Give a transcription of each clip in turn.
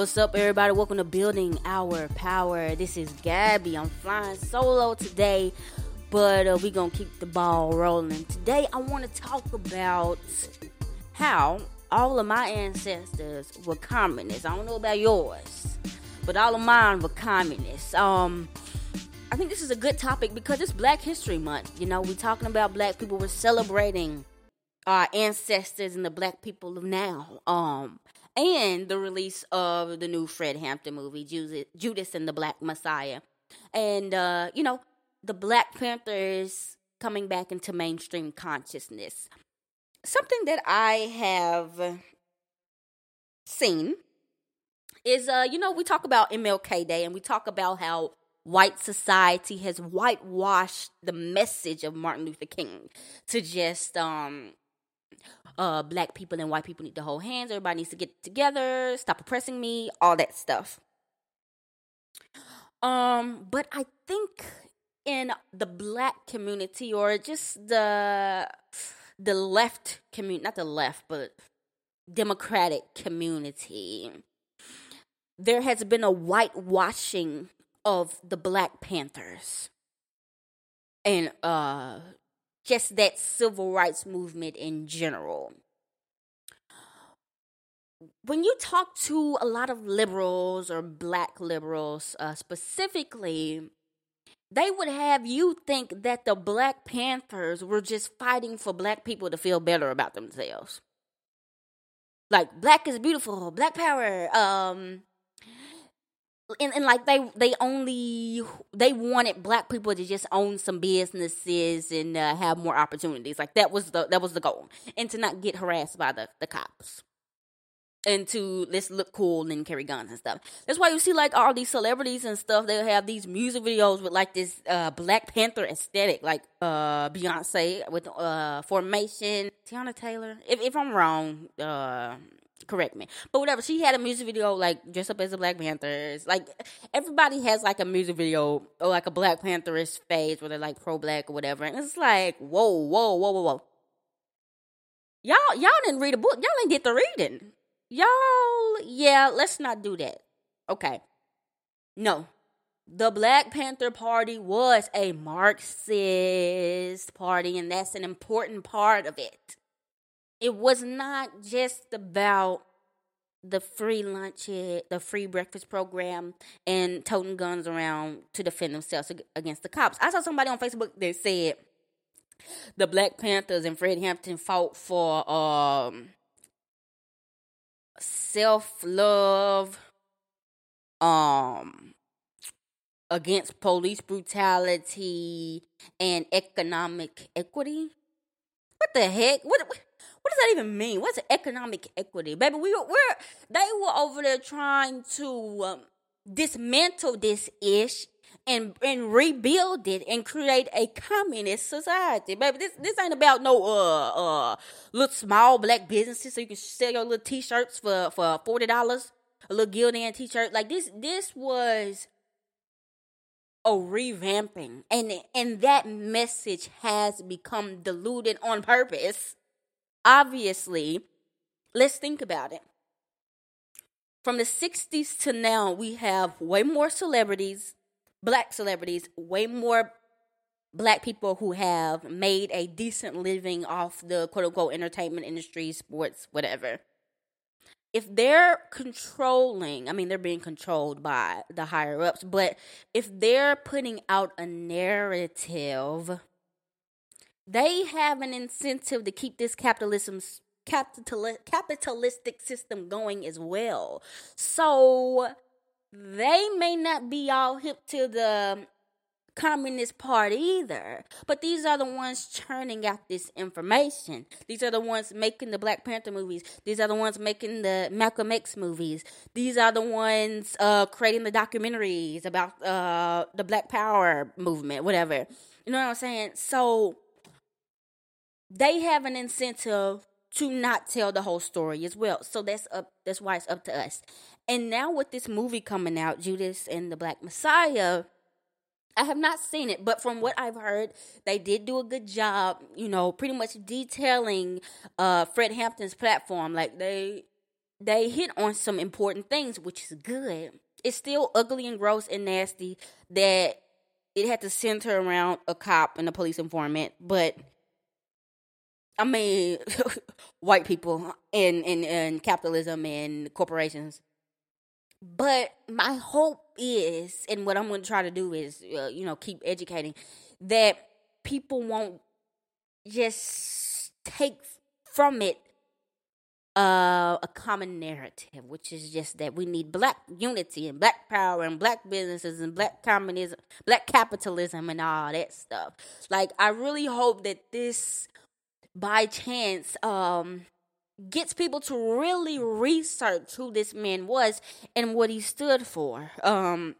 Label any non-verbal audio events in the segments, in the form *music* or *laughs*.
What's up, everybody? Welcome to Building Our Power. This is Gabby. I'm flying solo today, but uh, we're gonna keep the ball rolling. Today, I want to talk about how all of my ancestors were communists. I don't know about yours, but all of mine were communists. Um, I think this is a good topic because it's Black History Month. You know, we're talking about black people. We're celebrating our ancestors and the black people of now. Um, and the release of the new Fred Hampton movie, Judas and the Black Messiah. And, uh, you know, the Black Panthers coming back into mainstream consciousness. Something that I have seen is, uh, you know, we talk about MLK Day and we talk about how white society has whitewashed the message of Martin Luther King to just um uh, black people and white people need to hold hands. Everybody needs to get together, stop oppressing me, all that stuff. Um, but I think in the black community or just the the left community, not the left, but democratic community, there has been a whitewashing of the Black Panthers. And uh just that civil rights movement in general. When you talk to a lot of liberals or black liberals uh, specifically, they would have you think that the Black Panthers were just fighting for black people to feel better about themselves. Like, black is beautiful, black power, um, and, and like they they only they wanted black people to just own some businesses and uh, have more opportunities like that was the that was the goal and to not get harassed by the the cops and to let's look cool and carry guns and stuff. That's why you see like all these celebrities and stuff. They'll have these music videos with like this uh, Black Panther aesthetic, like uh, Beyonce with uh, Formation, Teyana Taylor. If if I'm wrong, uh, correct me. But whatever, she had a music video like dressed up as a Black Panthers. Like everybody has like a music video or like a Black Pantherist phase where they're like pro black or whatever. And it's like, whoa, whoa, whoa, whoa, whoa. Y'all, y'all didn't read a book. Y'all ain't get the reading. Y'all, yeah, let's not do that. Okay. No. The Black Panther Party was a Marxist party, and that's an important part of it it was not just about the free lunch, the free breakfast program, and toting guns around to defend themselves against the cops. I saw somebody on Facebook that said the Black Panthers and Fred Hampton fought for um, self love, um, against police brutality and economic equity. What the heck? What? what what does that even mean? What's economic equity, baby? We were they were over there trying to um, dismantle this ish and and rebuild it and create a communist society, baby. This this ain't about no uh uh little small black businesses so you can sell your little t-shirts for for forty dollars, a little Gildan t-shirt. Like this this was a revamping and and that message has become diluted on purpose obviously, let's think about it. From the 60s to now, we have way more celebrities, black celebrities, way more black people who have made a decent living off the quote unquote entertainment industry, sports, whatever. If they're controlling, I mean, they're being controlled by the higher ups, but if they're putting out a narrative they have an incentive to keep this capitalism capital, capitalistic system going as well. So they may not be all hip to the Communist Party either. But these are the ones churning out this information. These are the ones making the Black Panther movies. These are the ones making the Malcolm X movies. These are the ones uh, creating the documentaries about uh, the Black Power movement, whatever. You know what I'm saying? So they have an incentive to not tell the whole story as well. So that's up that's why it's up to us. And now with this movie coming out, Judas and the Black Messiah, I have not seen it, but from what I've heard, they did do a good job, you know, pretty much detailing uh Fred Hampton's platform. Like they they hit on some important things, which is good. It's still ugly and gross and nasty that it had to center around a cop and a police informant, but I mean, *laughs* white people and, and, capitalism and corporations. But my hope is, and what I'm going to try to do is, uh, you know, keep educating that people won't just take from it uh, a common narrative, which is just that we need black unity and black power and black businesses and black communism, black capitalism and all that stuff. Like, I really hope that this, by chance, um, gets people to really research who this man was and what he stood for. Um,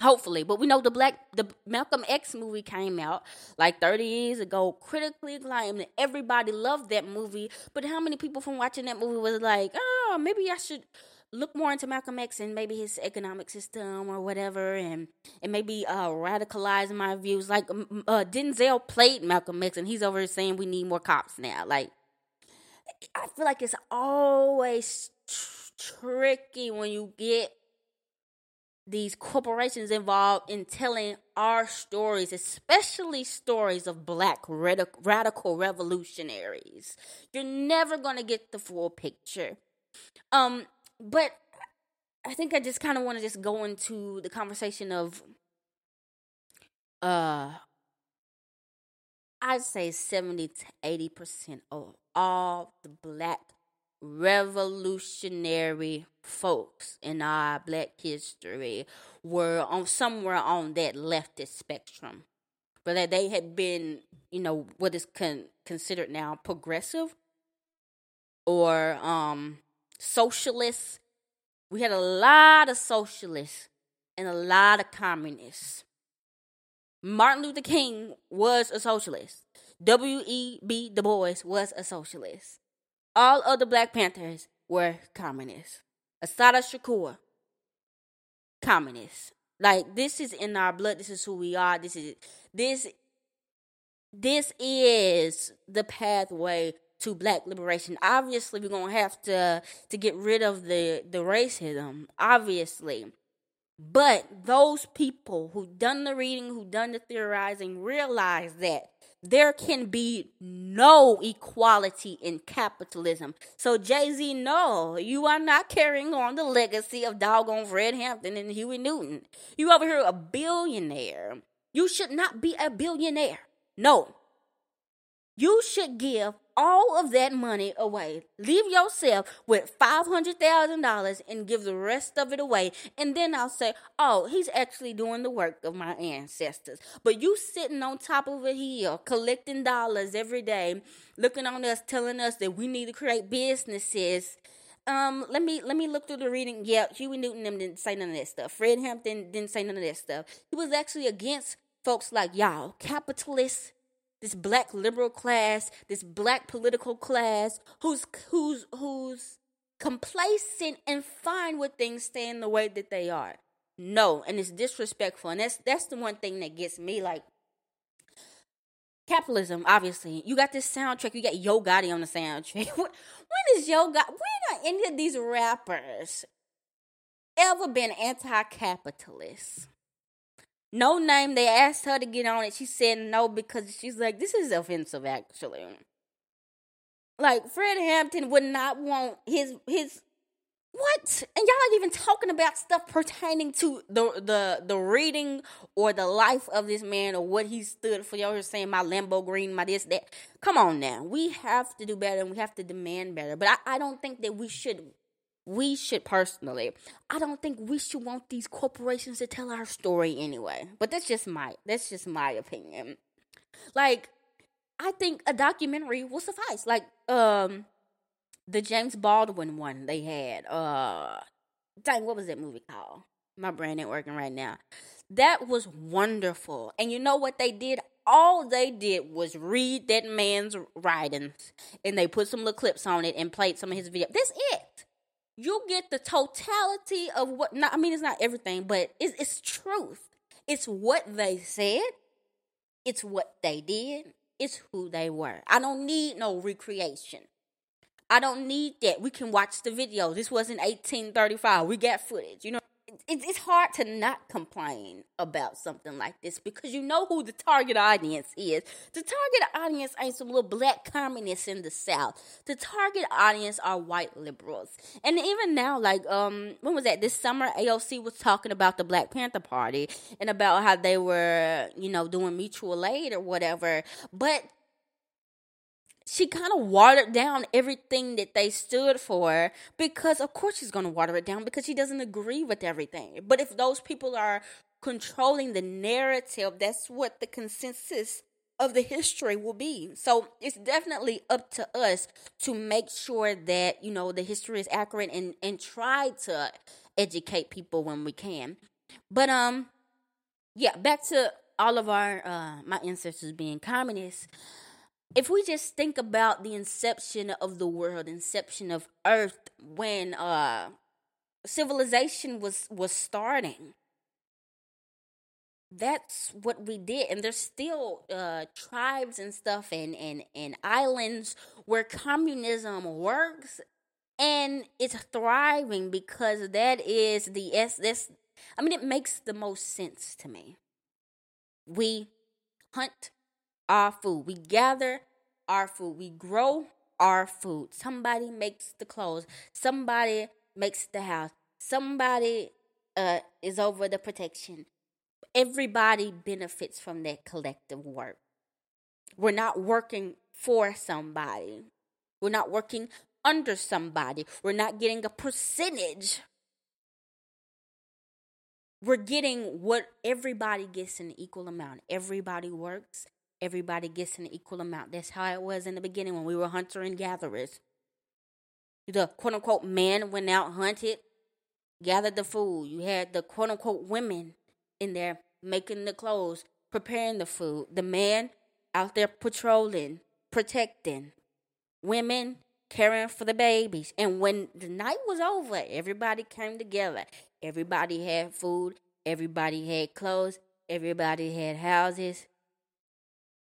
hopefully but we know the black the malcolm x movie came out like 30 years ago critically acclaimed everybody loved that movie but how many people from watching that movie was like oh maybe i should look more into malcolm x and maybe his economic system or whatever and and maybe uh radicalize my views like uh, denzel played malcolm x and he's over saying we need more cops now like i feel like it's always tr- tricky when you get these corporations involved in telling our stories, especially stories of black radical revolutionaries. You're never going to get the full picture. Um, but I think I just kind of want to just go into the conversation of uh I'd say 70 to 80% of all the black revolutionary folks in our black history were on somewhere on that leftist spectrum but that they had been you know what is con- considered now progressive or um socialists we had a lot of socialists and a lot of communists martin luther king was a socialist w.e.b du bois was a socialist all other Black Panthers were communists. Assata Shakur, communist. Like this is in our blood. This is who we are. This is this. This is the pathway to black liberation. Obviously, we're gonna have to to get rid of the the racism. Obviously, but those people who done the reading, who done the theorizing, realize that there can be no equality in capitalism. So, Jay Z, no, you are not carrying on the legacy of doggone Fred Hampton and Huey Newton. You over here a billionaire. You should not be a billionaire. No. You should give all of that money away. Leave yourself with $500,000 and give the rest of it away. And then I'll say, oh, he's actually doing the work of my ancestors. But you sitting on top of a hill collecting dollars every day, looking on us, telling us that we need to create businesses. Um, let me let me look through the reading. Yeah, Huey Newton didn't say none of that stuff. Fred Hampton didn't say none of that stuff. He was actually against folks like y'all, capitalists this black liberal class, this black political class who's who's who's complacent and fine with things staying the way that they are. No, and it's disrespectful. And that's that's the one thing that gets me like capitalism, obviously. You got this soundtrack, you got Yo Gotti on the soundtrack. *laughs* when is Yo Gotti when are any of these rappers ever been anti-capitalist? Noname, they asked her to get on it. She said no because she's like, this is offensive, actually. Like Fred Hampton would not want his his what? And y'all even talking about stuff pertaining to the the the reading or the life of this man or what he stood for. Y'all are saying my Lambo green, my this, that. Come on now. We have to do better and we have to demand better. But I, I don't think that we should we should personally i don't think we should want these corporations to tell our story anyway. But that's just my that's just my opinion. Like i think a documentary will suffice. Like um the james baldwin one they had uh dang what was that movie called? My brain ain't working right now. That was wonderful. And you know what they did? All they did was read that man's writings and they put some little clips on it and played some of his video. That's it you get the totality of what not I mean it's not everything, but it's, it's truth. It's what they said, it's what they did, it's who they were. I don't need no recreation. I don't need that. We can watch the video. This was in 1835. We got footage. You know, it's hard to not complain about something like this because you know who the target audience is. The target audience ain't some little black communists in the South. The target audience are white liberals. And even now, like, um, when was that? This summer, AOC was talking about the Black Panther Party and about how they were, you know, doing mutual aid or whatever. But she kind of watered down everything that they stood for because of course she's going to water it down because she doesn't agree with everything. But if those people are controlling the narrative that's what the consensus of the history will be. So it's definitely up to us to make sure that you know the history is accurate and and try to educate people when we can. But um yeah back to all of our uh my ancestors being communists if we just think about the inception of the world, inception of Earth, when uh, civilization was was starting, that's what we did, and there's still uh, tribes and stuff and and and islands where communism works, and it's thriving because that is the s. This, I mean, it makes the most sense to me. We hunt our food. We gather our food. We grow our food. Somebody makes the clothes. Somebody makes the house. Somebody uh, is over the protection. Everybody benefits from that collective work. We're not working for somebody. We're not working under somebody. We're not getting a percentage. We're getting what everybody gets in equal amount. Everybody works everybody gets an equal amount. That's how it was in the beginning when we were hunter and gatherers. The quote unquote man went out, hunted, gathered the food. You had the quote unquote women in there making the clothes, preparing the food. The man out there patrolling, protecting. Women caring for the babies. And when the night was over, everybody came together. Everybody had food, everybody had clothes, everybody had houses,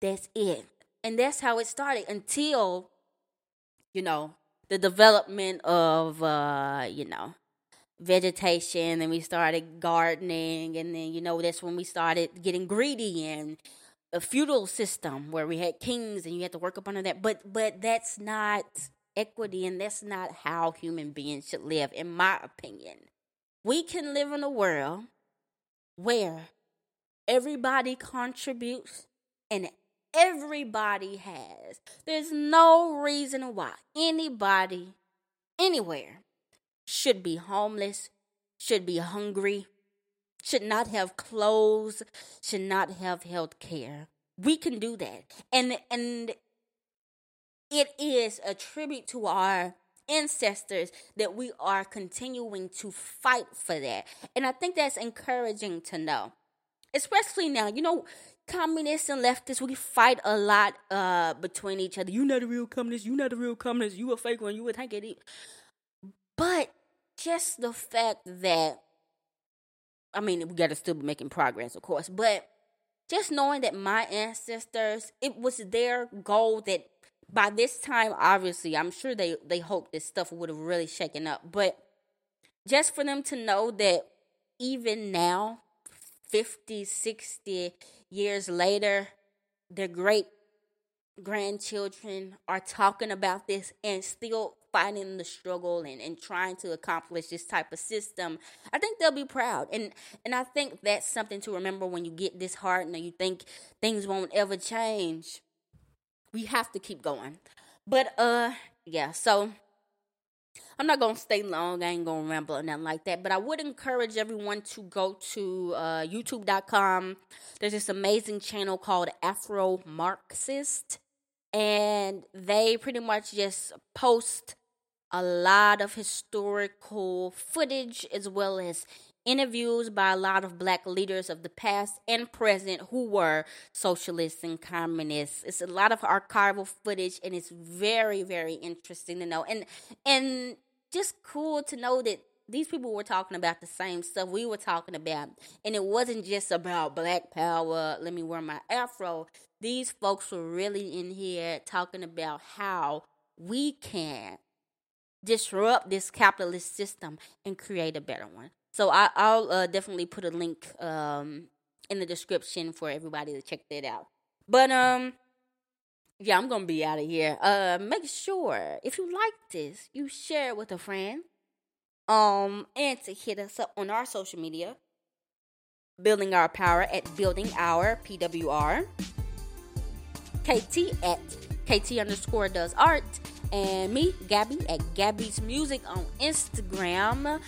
that's it. And that's how it started until, you know, the development of, uh, you know, vegetation and we started gardening. And then, you know, that's when we started getting greedy and a feudal system where we had kings and you had to work up under that. But, but that's not equity and that's not how human beings should live, in my opinion. We can live in a world where everybody contributes and everybody has. There's no reason why anybody, anywhere, should be homeless, should be hungry, should not have clothes, should not have health care. We can do that. And and it is a tribute to our ancestors that we are continuing to fight for that. And I think that's encouraging to know. Especially now, you know, communists and leftists, we fight a lot uh, between each other. You not a real communist. You not a real communist. You a fake one. You would think it. But just the fact that, I mean, we got to still be making progress, of course. But just knowing that my ancestors, it was their goal that by this time, obviously, I'm sure they they hoped this stuff would have really shaken up. But just for them to know that even now, 50, 60 years later, their great grandchildren are talking about this and still fighting the struggle and, and trying to accomplish this type of system, I think they'll be proud. And and I think that's something to remember when you get disheartened and you think things won't ever change. We have to keep going. But uh yeah, so I'm not gonna stay long. I ain't gonna ramble or nothing like that. But I would encourage everyone to go to uh, YouTube.com. There's this amazing channel called Afro Marxist, and they pretty much just post a lot of historical footage as well as interviews by a lot of black leaders of the past and present who were socialists and communists. It's a lot of archival footage and it's very very interesting to know. And and just cool to know that these people were talking about the same stuff we were talking about. And it wasn't just about black power, let me wear my afro. These folks were really in here talking about how we can disrupt this capitalist system and create a better one. So I, will uh, definitely put a link um, in the description for everybody to check that out. But um, yeah, I'm gonna be out of here. Uh, make sure if you like this, you share it with a friend. Um, and to hit us up on our social media, building our power at building our PWR. KT at KT underscore does art and me, Gabby, at Gabbeats Music on Instagram.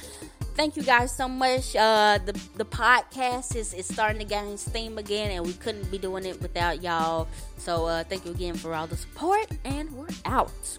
Thank you guys so much. Uh, the the podcast is, is starting to gain steam again, and we couldn't be doing it without y'all. So uh, thank you again for all the support, and we're out.